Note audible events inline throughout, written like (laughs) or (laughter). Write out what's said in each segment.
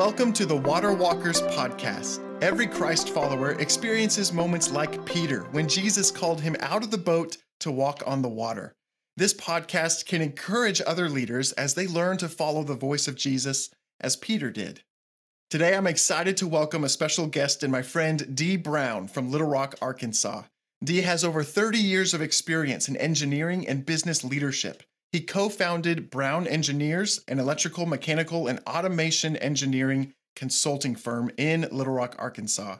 Welcome to the Water Walkers podcast. Every Christ follower experiences moments like Peter when Jesus called him out of the boat to walk on the water. This podcast can encourage other leaders as they learn to follow the voice of Jesus as Peter did. Today, I'm excited to welcome a special guest and my friend Dee Brown from Little Rock, Arkansas. Dee has over 30 years of experience in engineering and business leadership. He co founded Brown Engineers, an electrical, mechanical, and automation engineering consulting firm in Little Rock, Arkansas.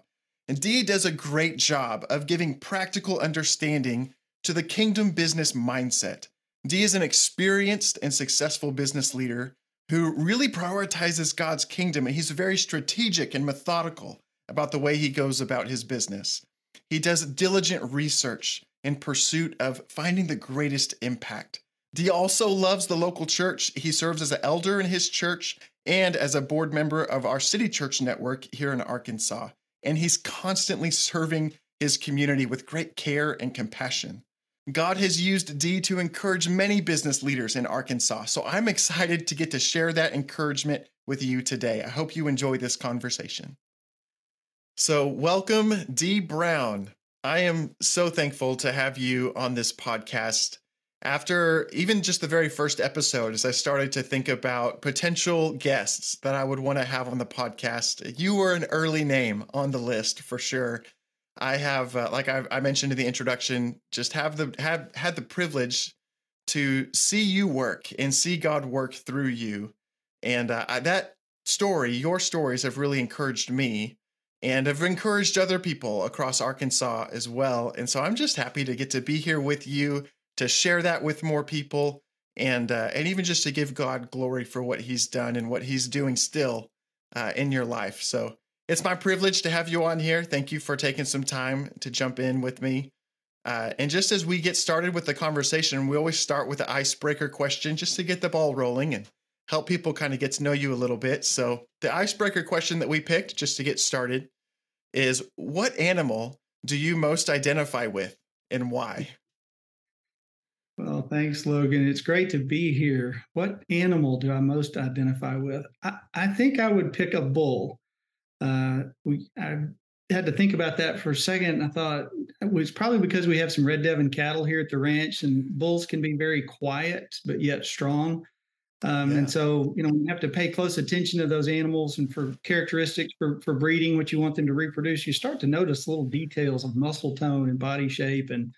And Dee does a great job of giving practical understanding to the kingdom business mindset. Dee is an experienced and successful business leader who really prioritizes God's kingdom, and he's very strategic and methodical about the way he goes about his business. He does diligent research in pursuit of finding the greatest impact. Dee also loves the local church. He serves as an elder in his church and as a board member of our city church network here in Arkansas. And he's constantly serving his community with great care and compassion. God has used Dee to encourage many business leaders in Arkansas. So I'm excited to get to share that encouragement with you today. I hope you enjoy this conversation. So, welcome, Dee Brown. I am so thankful to have you on this podcast after even just the very first episode, as I started to think about potential guests that I would want to have on the podcast, you were an early name on the list for sure. I have, uh, like I, I, mentioned in the introduction, just have the have had the privilege to see you work and see God work through you, and uh, I, that story, your stories, have really encouraged me and have encouraged other people across Arkansas as well. And so I'm just happy to get to be here with you to share that with more people and uh, and even just to give God glory for what He's done and what He's doing still uh, in your life. So it's my privilege to have you on here. Thank you for taking some time to jump in with me. Uh, and just as we get started with the conversation, we always start with the icebreaker question just to get the ball rolling and help people kind of get to know you a little bit. So the icebreaker question that we picked just to get started is what animal do you most identify with and why? Well, thanks, Logan. It's great to be here. What animal do I most identify with? I, I think I would pick a bull. Uh, we I had to think about that for a second. I thought it was probably because we have some red Devon cattle here at the ranch, and bulls can be very quiet but yet strong. Um, yeah. And so, you know, you have to pay close attention to those animals and for characteristics for, for breeding, what you want them to reproduce. You start to notice little details of muscle tone and body shape and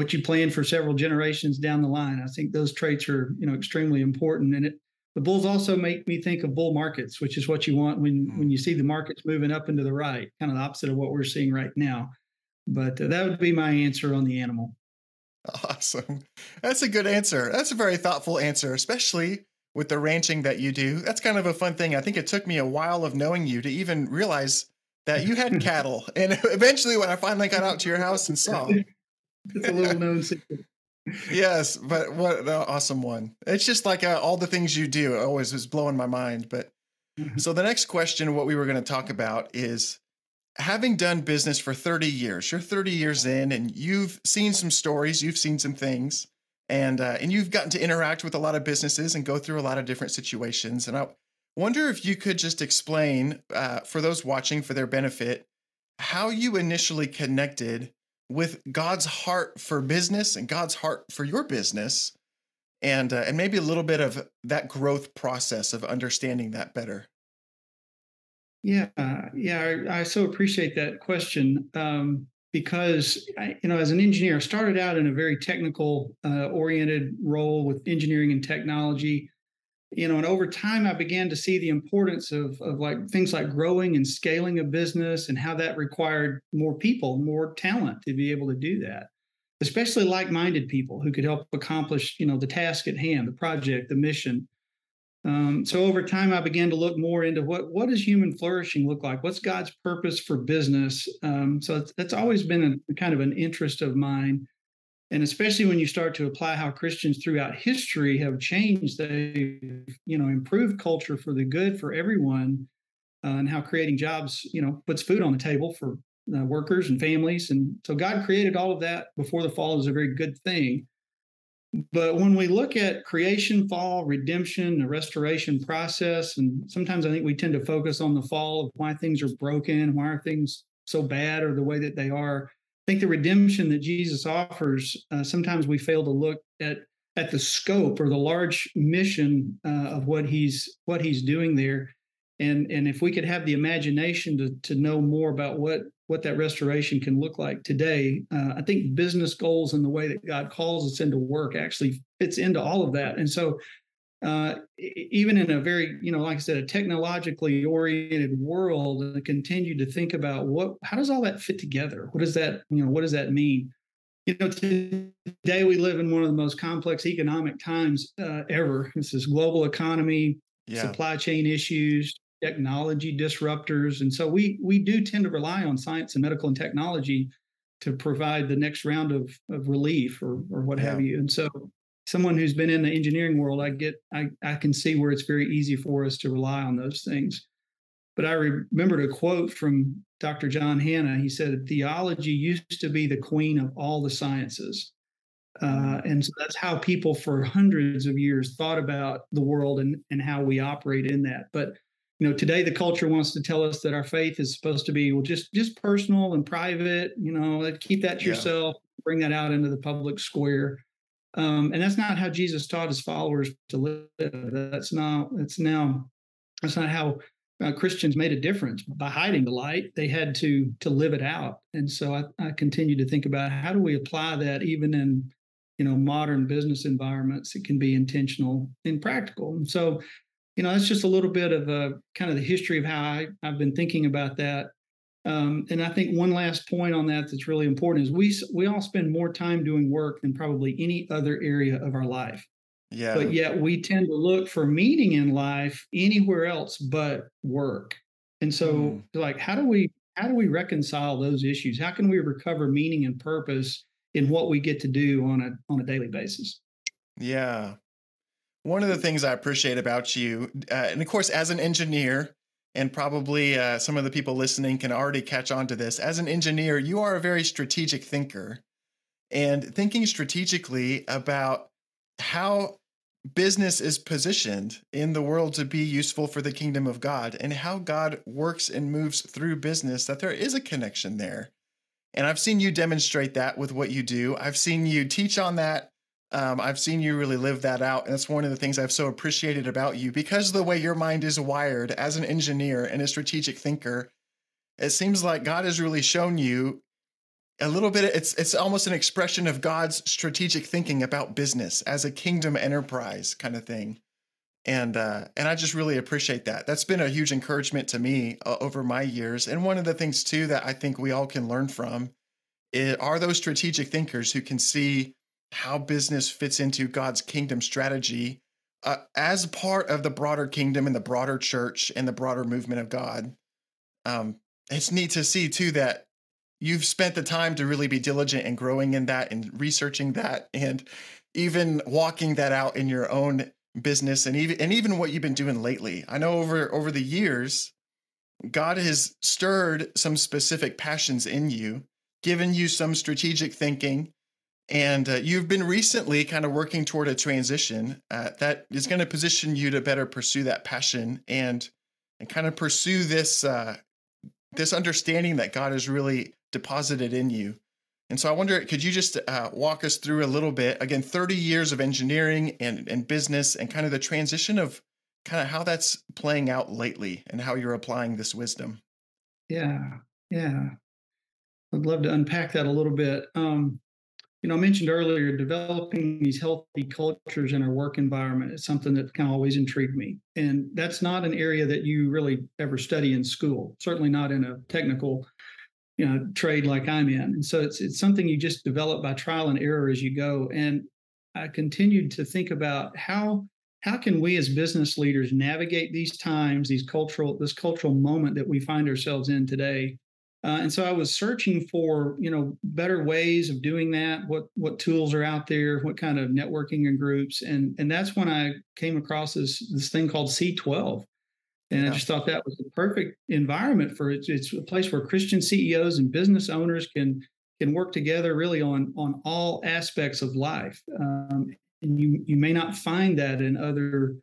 what you plan for several generations down the line. I think those traits are, you know, extremely important. And it, the bulls also make me think of bull markets, which is what you want when mm. when you see the markets moving up and to the right, kind of the opposite of what we're seeing right now. But uh, that would be my answer on the animal. Awesome. That's a good answer. That's a very thoughtful answer, especially with the ranching that you do. That's kind of a fun thing. I think it took me a while of knowing you to even realize that you had (laughs) cattle. And (laughs) eventually, when I finally got out to your house and saw, it's a little known secret. yes, but what an awesome one. It's just like uh, all the things you do always is blowing my mind. But mm-hmm. so the next question, what we were going to talk about is having done business for 30 years, you're 30 years in and you've seen some stories, you've seen some things, and, uh, and you've gotten to interact with a lot of businesses and go through a lot of different situations. And I wonder if you could just explain uh, for those watching for their benefit how you initially connected with God's heart for business and God's heart for your business, and uh, and maybe a little bit of that growth process of understanding that better. Yeah, yeah, I, I so appreciate that question um, because I, you know, as an engineer, I started out in a very technical uh, oriented role with engineering and technology you know and over time i began to see the importance of, of like things like growing and scaling a business and how that required more people more talent to be able to do that especially like-minded people who could help accomplish you know the task at hand the project the mission. Um, so over time i began to look more into what what does human flourishing look like? What's god's purpose for business? Um, so that's always been a kind of an interest of mine and especially when you start to apply how christians throughout history have changed they've you know improved culture for the good for everyone uh, and how creating jobs you know puts food on the table for uh, workers and families and so god created all of that before the fall is a very good thing But when we look at creation, fall, redemption, the restoration process, and sometimes I think we tend to focus on the fall of why things are broken, why are things so bad or the way that they are. I think the redemption that Jesus offers, uh, sometimes we fail to look at at the scope or the large mission uh, of what he's what he's doing there. And and if we could have the imagination to to know more about what what that restoration can look like today uh, i think business goals and the way that god calls us into work actually fits into all of that. And so uh, even in a very you know like i said a technologically oriented world and continue to think about what how does all that fit together what does that you know what does that mean you know today we live in one of the most complex economic times uh, ever this is global economy yeah. supply chain issues technology disruptors. And so we we do tend to rely on science and medical and technology to provide the next round of, of relief or or what yeah. have you. And so someone who's been in the engineering world, I get I, I can see where it's very easy for us to rely on those things. But I remembered a quote from Dr. John Hanna. He said, Theology used to be the queen of all the sciences. Uh, mm-hmm. and so that's how people for hundreds of years thought about the world and, and how we operate in that. But you know today the culture wants to tell us that our faith is supposed to be well just just personal and private you know keep that to yeah. yourself bring that out into the public square um, and that's not how jesus taught his followers to live. That's not that's now that's not how uh, christians made a difference. By hiding the light they had to to live it out. And so I, I continue to think about how do we apply that even in you know modern business environments? It can be intentional and practical. And so you know, that's just a little bit of a kind of the history of how I, I've been thinking about that. Um, and I think one last point on that that's really important is we we all spend more time doing work than probably any other area of our life. Yeah. But yet we tend to look for meaning in life anywhere else but work. And so mm. like how do we how do we reconcile those issues? How can we recover meaning and purpose in what we get to do on a on a daily basis? Yeah. One of the things I appreciate about you, uh, and of course, as an engineer, and probably uh, some of the people listening can already catch on to this. As an engineer, you are a very strategic thinker, and thinking strategically about how business is positioned in the world to be useful for the kingdom of God and how God works and moves through business, that there is a connection there. And I've seen you demonstrate that with what you do. I've seen you teach on that um, I've seen you really live that out. And that's one of the things I've so appreciated about you because of the way your mind is wired as an engineer and a strategic thinker. It seems like God has really shown you a little bit. It's it's almost an expression of God's strategic thinking about business as a kingdom enterprise kind of thing. And uh, and I just really appreciate that. That's been a huge encouragement to me uh, over my years. And one of the things too that I think we all can learn from are those strategic thinkers who can see how business fits into God's kingdom strategy uh, as part of the broader kingdom and the broader church and the broader movement of God. Um, it's neat to see too that you've spent the time to really be diligent and growing in that and researching that and even walking that out in your own business and even and even what you've been doing lately. I know over over the years God has stirred some specific passions in you, given you some strategic thinking, and uh, you've been recently kind of working toward a transition uh, that is going to position you to better pursue that passion and and kind of pursue this uh, this understanding that God has really deposited in you. And so I wonder, could you just uh, walk us through a little bit again, 30 years of engineering and, and business and kind of the transition of kind of how that's playing out lately and how you're applying this wisdom? Yeah, yeah. I'd love to unpack that a little bit. Um, you know, I mentioned earlier, developing these healthy cultures in our work environment is something that kind of always intrigued me. And that's not an area that you really ever study in school, certainly not in a technical, you know, trade like I'm in. And so it's it's something you just develop by trial and error as you go. And I continued to think about how how can we as business leaders navigate these times, these cultural, this cultural moment that we find ourselves in today uh, and so I was searching for, you know, better ways of doing that. What what tools are out there? What kind of networking and groups? And and that's when I came across this this thing called C12, and yeah. I just thought that was the perfect environment for it. It's a place where Christian CEOs and business owners can can work together really on on all aspects of life. Um, and you you may not find that in other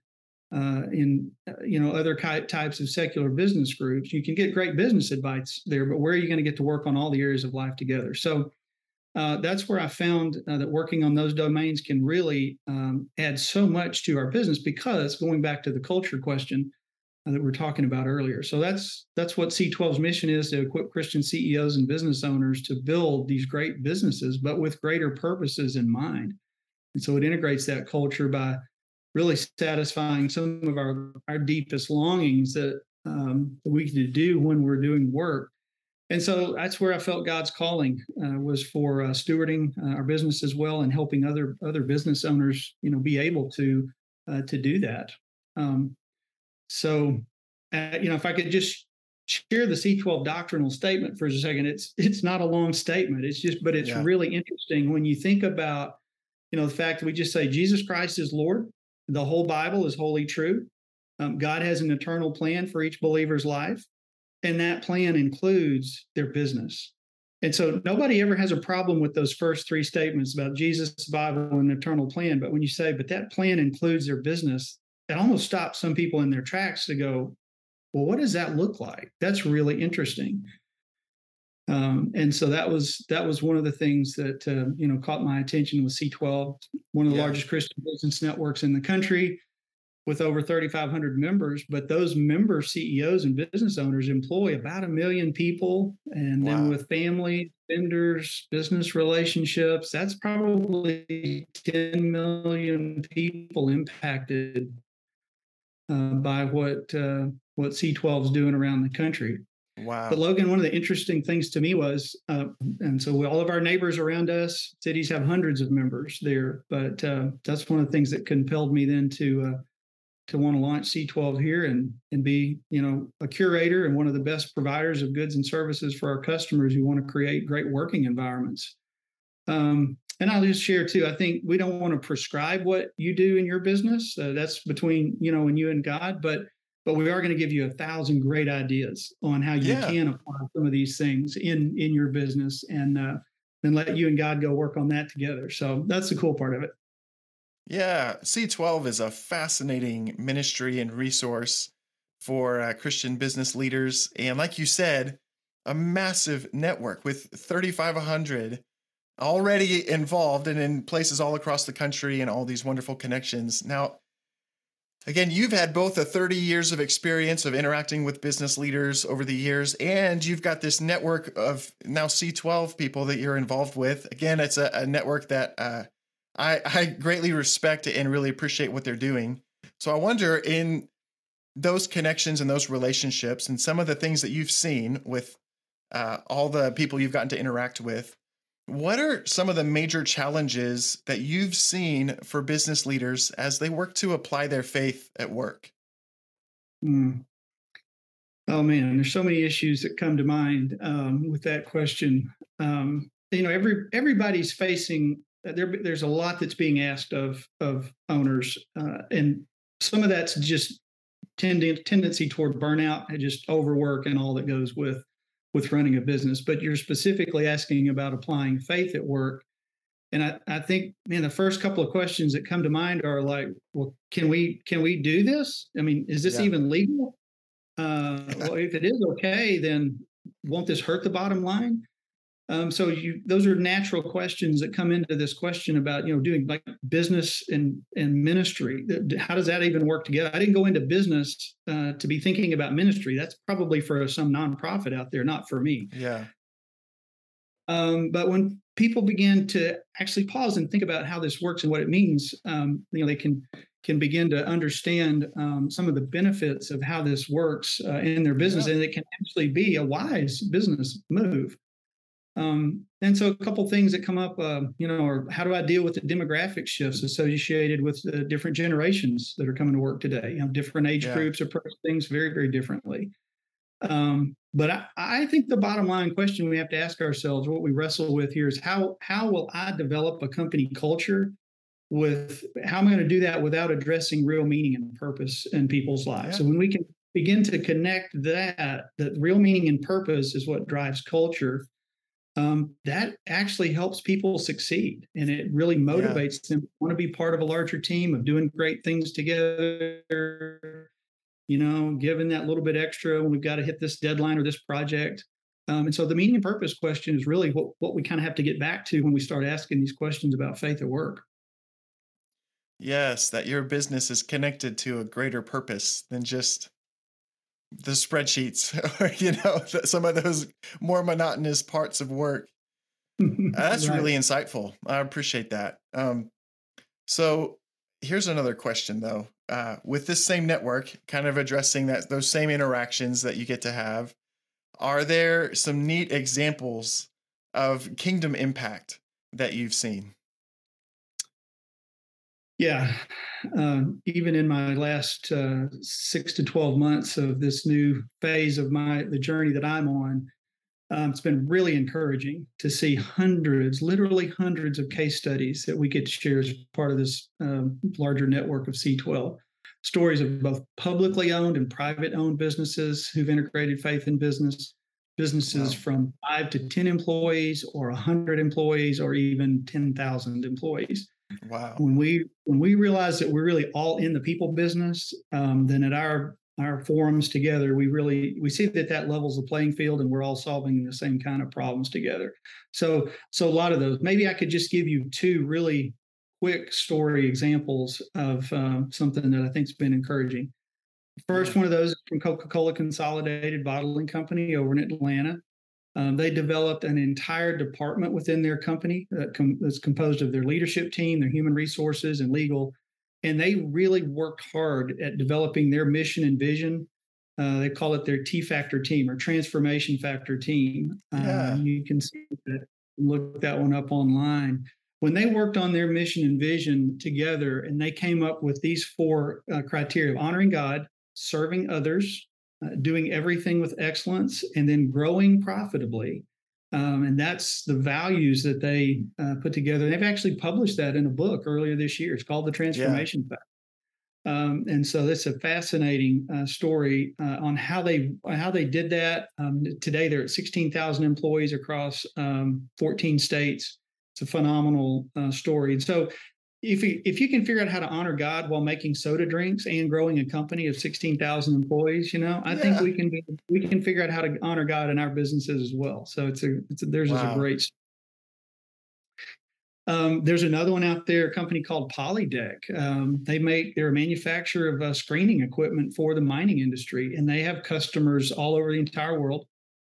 uh, in uh, you know other types of secular business groups. You can get great business advice there, but where are you going to get to work on all the areas of life together? So uh, that's where I found uh, that working on those domains can really um, add so much to our business because going back to the culture question uh, that we are talking about earlier. So that's that's what C12's mission is to equip Christian CEOs and business owners to build these great businesses, but with greater purposes in mind. And so it integrates that culture by really satisfying some of our, our deepest longings that, um, that we can do when we're doing work and so that's where I felt God's calling uh, was for uh, stewarding uh, our business as well and helping other other business owners, you know, be able to uh, to do that. Um, so, uh, you know, if I could just share the C12 doctrinal statement for a second, it's it's not a long statement. It's just, but it's yeah. really interesting when you think about, you know, the fact that we just say Jesus Christ is Lord. The whole Bible is wholly true. Um, God has an eternal plan for each believer's life. And that plan includes their business. And so nobody ever has a problem with those first three statements about Jesus, Bible, and eternal plan. But when you say, but that plan includes their business, it almost stops some people in their tracks to go, well, what does that look like? That's really interesting. Um, and so that was that was one of the things that uh, you know caught my attention with C12, one of the yeah. largest Christian business networks in the country with over 3,500 members, but those member CEOs and business owners employ about a million people. And wow. then with family, vendors, business relationships, that's probably 10 million people impacted uh, by what uh, what C12 is doing around the country. Wow. But Logan, one of the interesting things to me was, uh, and so all of our neighbors around us, cities have hundreds of members there, but uh, that's one of the things that compelled me then to uh, to want to launch C12 here and and be you know a curator and one of the best providers of goods and services for our customers who want to create great working environments. Um, and I'll just share too. I think we don't want to prescribe what you do in your business. Uh, that's between you know and you and God, but but we are going to give you a thousand great ideas on how you yeah. can apply some of these things in in your business and uh, and let you and God go work on that together. So that's the cool part of it. Yeah, C12 is a fascinating ministry and resource for uh, Christian business leaders. And like you said, a massive network with 3,500 already involved and in places all across the country and all these wonderful connections. Now, again, you've had both a 30 years of experience of interacting with business leaders over the years, and you've got this network of now C12 people that you're involved with. Again, it's a, a network that uh, I, I greatly respect and really appreciate what they're doing. So I wonder in those connections and those relationships and some of the things that you've seen with uh, all the people you've gotten to interact with, what are some of the major challenges that you've seen for business leaders as they work to apply their faith at work? Mm. Oh man, there's so many issues that come to mind um, with that question. Um, you know, every everybody's facing uh, there, there's a lot that's being asked of of owners, uh, and some of that's just tend- tendency toward burnout and just overwork and all that goes with with running a business. But you're specifically asking about applying faith at work, and I, I think man, the first couple of questions that come to mind are like, well, can we can we do this? I mean, is this yeah. even legal? Uh, well, if it is okay, then won't this hurt the bottom line? Um, so you, those are natural questions that come into this question about you know doing like business and and ministry. How does that even work together? I didn't go into business uh, to be thinking about ministry. That's probably for some nonprofit out there, not for me. Yeah. Um, but when people begin to actually pause and think about how this works and what it means, um, you know, they can can begin to understand um, some of the benefits of how this works uh, in their business, yeah. and it can actually be a wise business move. Um, and so a couple things that come up, uh, you know, or how do I deal with the demographic shifts associated with the different generations that are coming to work today? You know, different age yeah. groups approach things very, very differently. Um, but I, I, think the bottom line question we have to ask ourselves, what we wrestle with here, is how how will I develop a company culture? With how am I going to do that without addressing real meaning and purpose in people's lives? Yeah. So when we can begin to connect that, that real meaning and purpose is what drives culture um, that actually helps people succeed and it really motivates yeah. them to want to be part of a larger team of doing great things together. You know giving that little bit extra when we've got to hit this deadline or this project. Um, and so the meaning and purpose question is really what, what we kind of have to get back to when we start asking these questions about faith at work. Yes that your business is connected to a greater purpose than just the spreadsheets (laughs) or you know some of those more monotonous parts of work. (laughs) That's right. really insightful. I appreciate that. Um, so here's another question though. Uh, with this same network kind of addressing that those same interactions that you get to have are there some neat examples of kingdom impact that you've seen yeah, uh, even in my last uh, six to twelve months of this new phase of my the journey that I'm on, um, it's been really encouraging to see hundreds, literally hundreds of case studies that we get to share as part of this um, larger network of C12. Stories of both publicly owned and private owned businesses who've integrated faith in business, businesses wow. from five to 10 employees, or 100 employees, or even 10,000 employees. Wow. When we when we realize that we're really all in the people business, um, then at our our forums together, we really we see that that levels the playing field, and we're all solving the same kind of problems together. So so a lot of those. Maybe I could just give you two really quick story examples of um, something that I think's been encouraging. First one of those is from Coca-Cola Consolidated Bottling Company over in Atlanta. Um, they developed an entire department within their company that com- that's composed of their leadership team, their human resources, and legal. And they really worked hard at developing their mission and vision. Uh, they call it their T Factor team or Transformation Factor team. Yeah. Uh, you can see that, look that one up online. When they worked on their mission and vision together, and they came up with these four uh, criteria of honoring God, serving others, uh, doing everything with excellence, and then growing profitably. Um, and that's the values that they uh, put together. They've actually published that in a book earlier this year. It's called The Transformation yeah. Factor. Um, and so that's a fascinating uh, story uh, on how they how they did that. Um, today they're at 16,000 employees across um, 14 states. It's a phenomenal uh, story. And so if you, if you can figure out how to honor God while making soda drinks and growing a company of 16,000 employees, you know, I yeah. think we can we can figure out how to honor God in our businesses as well. So it's a, it's a there's wow. a great um, there's another one out there, a company called Polydeck. Um, they make they're a manufacturer of uh, screening equipment for the mining industry, and they have customers all over the entire world.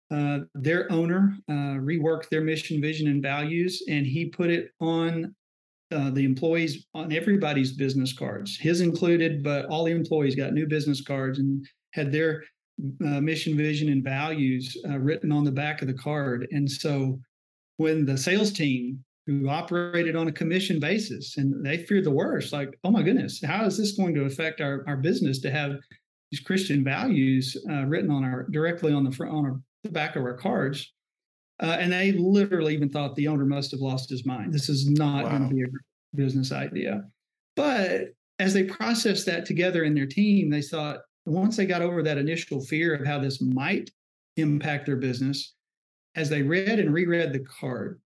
Uh, their owner uh, reworked their mission, vision, and values, and he put it on uh, the employees on everybody's business cards, his included, but all the employees got new business cards and had their uh, mission, vision, and values uh, written on the back of the card. And so when the sales team who operated on a commission basis and they feared the worst, like, oh my goodness, how is this going to affect our, our business to have these Christian values uh, written on our directly on the front on our, the back of our cards? Uh, and they literally even thought the owner must have lost his mind. This is not wow. going to be a business idea. But as they processed that together in their team, they thought once they got over that initial fear of how this might impact their business, as they read and reread the card,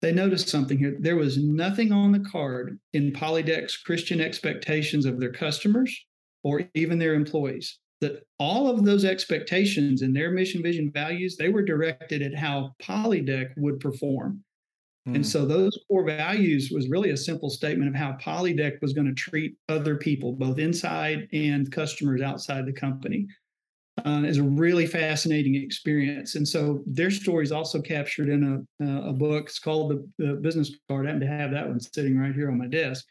they noticed something here. There was nothing on the card in Polydeck's Christian expectations of their customers or even their employees that all of those expectations and their mission, vision, values, they were directed at how Polydeck would perform. Mm. And hmm. so those core values was really a simple statement of how Polydeck was going to treat other people, both inside and customers outside the company. Uh, is a really fascinating experience. And so their story is also captured in a, uh, a book. It's called the, the Business Card. I happen to have that one sitting right here on my desk.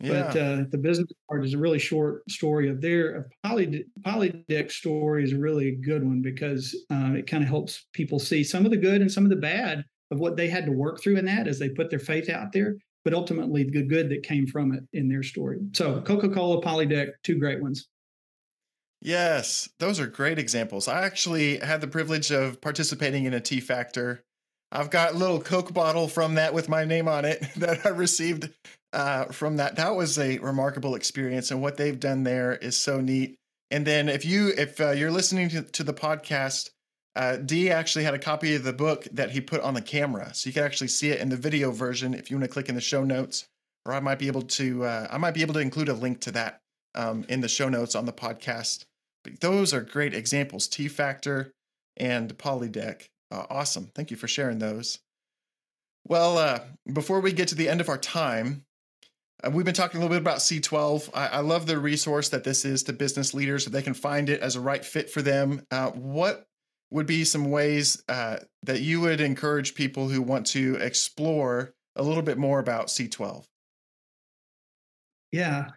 Yeah. But uh, the business part is a really short story of their poly polydeck story is really a good one because uh, it kind of helps people see some of the good and some of the bad of what they had to work through in that as they put their faith out there, but ultimately the good that came from it in their story. So Coca Cola, Polydeck, two great ones. Yes, those are great examples. I actually had the privilege of participating in a T Factor. I've got a little Coke bottle from that with my name on it (laughs) that I received uh, from that. That was a remarkable experience, and what they've done there is so neat. And then if you if uh, you're listening to, to the podcast uh, Dee actually had a copy of the book that he put on the camera, so you can actually see it in the video version if you want to click in the show notes. Or I might be able to uh, I might be able to include a link to that um, in the show notes on the podcast. But those are great examples: T Factor and Polydeck. Uh, awesome! Thank you for sharing those. Well, uh, before we get to the end of our time, we've been talking a little bit about C12. I, I, love the resource that this is to business leaders so they can find it as a right fit for them. Uh, what would be some ways uh, that you would encourage people who want to explore a little bit more about C12? Yeah.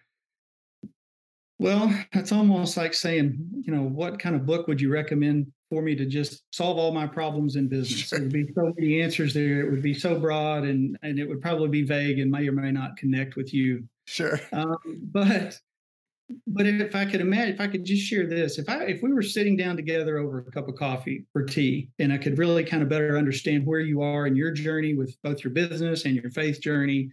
Well, that's almost like saying, you know, what kind of book would you recommend for me to just solve all my problems in business? Sure. There would be so many answers there. It would be so broad and, and it would probably be vague and may or may not connect with you. Sure. Um, but but if I could imagine, if I could just share this, if I if we were sitting down together over a cup of coffee or tea, and I could really kind of better understand where you are in your journey with both your business and your faith journey,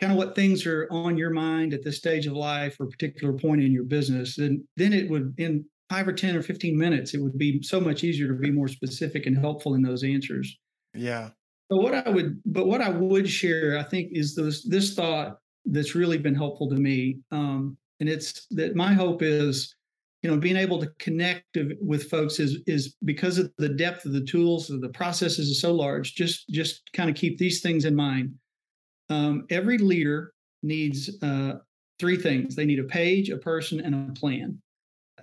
kind of what things are on your mind at this stage of life or particular point in your business, then then it would in five or ten or fifteen minutes, it would be so much easier to be more specific and helpful in those answers. Yeah. But what I would, but what I would share, I think, is this this thought that's really been helpful to me. Um, and it's that my hope is you know being able to connect with folks is is because of the depth of the tools the processes is so large just just kind of keep these things in mind um, every leader needs uh, three things they need a page a person and a plan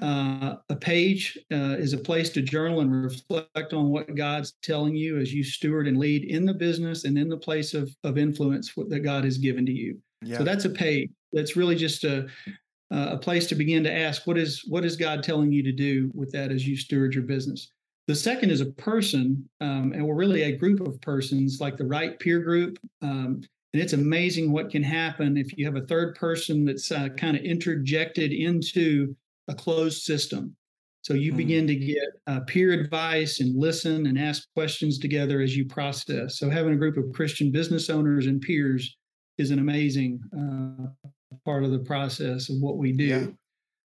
uh, a page uh, is a place to journal and reflect on what god's telling you as you steward and lead in the business and in the place of, of influence that god has given to you yeah. so that's a page that's really just a a place to begin to ask what is what is God telling you to do with that as you steward your business. The second is a person, um, and we're really a group of persons, like the right peer group. Um, and it's amazing what can happen if you have a third person that's uh, kind of interjected into a closed system. So you mm. begin to get uh, peer advice and listen and ask questions together as you process. So having a group of Christian business owners and peers is an amazing uh, part of the process of what we do. Yeah.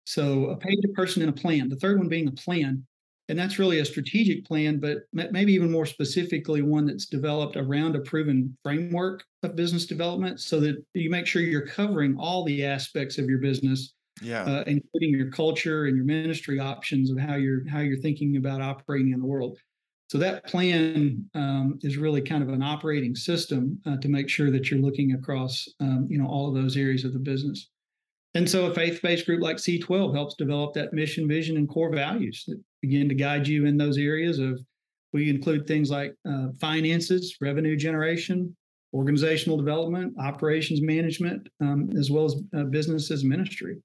So a page, a person, and a plan. The third one being a plan. And that's really a strategic plan, but maybe even more specifically, one that's developed around a proven framework of business development so that you make sure you're covering all the aspects of your business, yeah. Uh, including your culture and your ministry options of how you're how you're thinking about operating in the world. So that plan um, is really kind of an operating system uh, to make sure that you're looking across, um, you know, all of those areas of the business. And so a faith-based group like C12 helps develop that mission, vision, and core values that begin to guide you in those areas of. We include things like uh, finances, revenue generation, organizational development, operations management, um, as well as uh, business as ministry.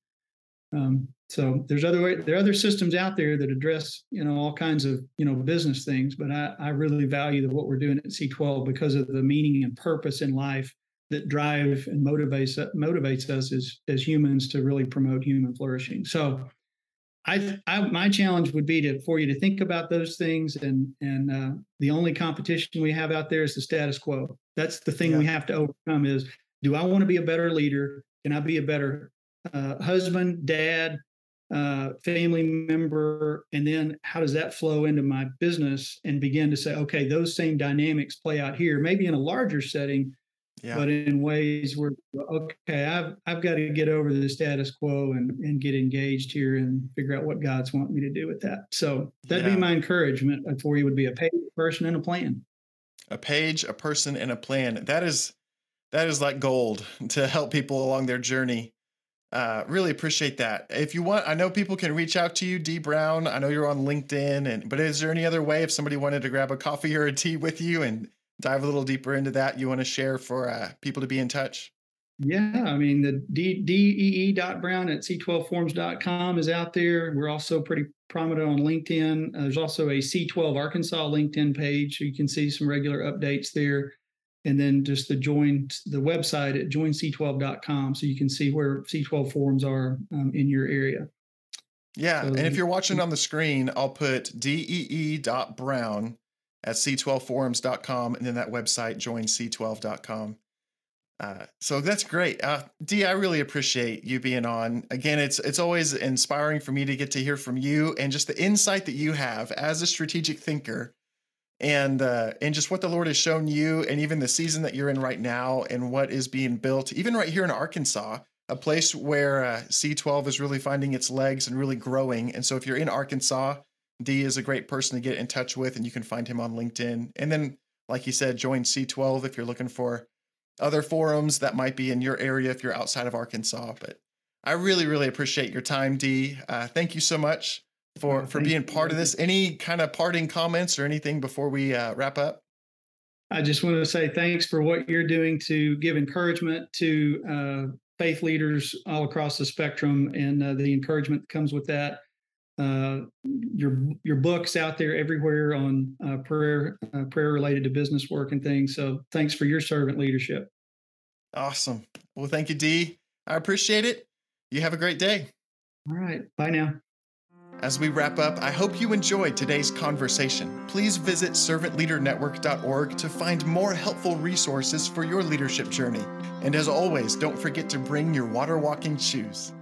Um, so there's other way, there are other systems out there that address you know all kinds of you know business things, but I, I really value what we're doing at C12 because of the meaning and purpose in life that drive and motivates motivates us as as humans to really promote human flourishing. So I, I, my challenge would be to for you to think about those things and and uh, the only competition we have out there is the status quo that's the thing yeah. we have to overcome is do i want to be a better leader can i be a better uh, husband, dad, uh, family member, and then how does that flow into my business and begin to say, okay, those same dynamics play out here, maybe in a larger setting, yeah. but in ways where okay, I've I've got to get over the status quo and and get engaged here and figure out what God's want me to do with that. So that'd yeah. be my encouragement for you would be a page, a person, and a plan. A page, a person, and a plan. That is that is like gold (laughs) to help people along their journey uh, really appreciate that. If you want, I know people can reach out to you, Dee Brown. I know you're on LinkedIn, and but is there any other way if somebody wanted to grab a coffee or a tea with you and dive a little deeper into that you want to share for uh, people to be in touch? Yeah, I mean the Dee Dee dot brown at c12forums.com is out there. We're also pretty prominent on LinkedIn. Uh, there's also a C12 Arkansas LinkedIn page, you can see some regular updates there and then just the join the website at joinc12.com so you can see where C12 forums are um, in your area. Yeah, so, and if you're watching on the screen, I'll put dee.brown at c12forums.com and then that website joinc12.com. Uh, so that's great, uh, Dee. I really appreciate you being on. Again, it's it's always inspiring for me to get to hear from you and just the insight that you have as a strategic thinker, and uh, and just what the Lord has shown you, and even the season that you're in right now, and what is being built, even right here in Arkansas, a place where uh, C12 is really finding its legs and really growing. And so, if you're in Arkansas, Dee is a great person to get in touch with, and you can find him on LinkedIn. And then, like you said, join C12 if you're looking for other forums that might be in your area if you're outside of Arkansas. But I really, really appreciate your time, Dee. Uh, thank you so much for for being part of this. Any kind of parting comments or anything before we uh, wrap up? I just want to say thanks for what you're doing to give encouragement to uh, faith leaders all across the spectrum and uh, the encouragement that comes with that. Uh, your your books out there everywhere on uh, prayer uh, prayer related to business work and things. So thanks for your servant leadership. Awesome. Well, thank you, Dee. I appreciate it. You have a great day. All right. Bye now. As we wrap up, I hope you enjoyed today's conversation. Please visit servantleadernetwork.org to find more helpful resources for your leadership journey. And as always, don't forget to bring your water walking shoes.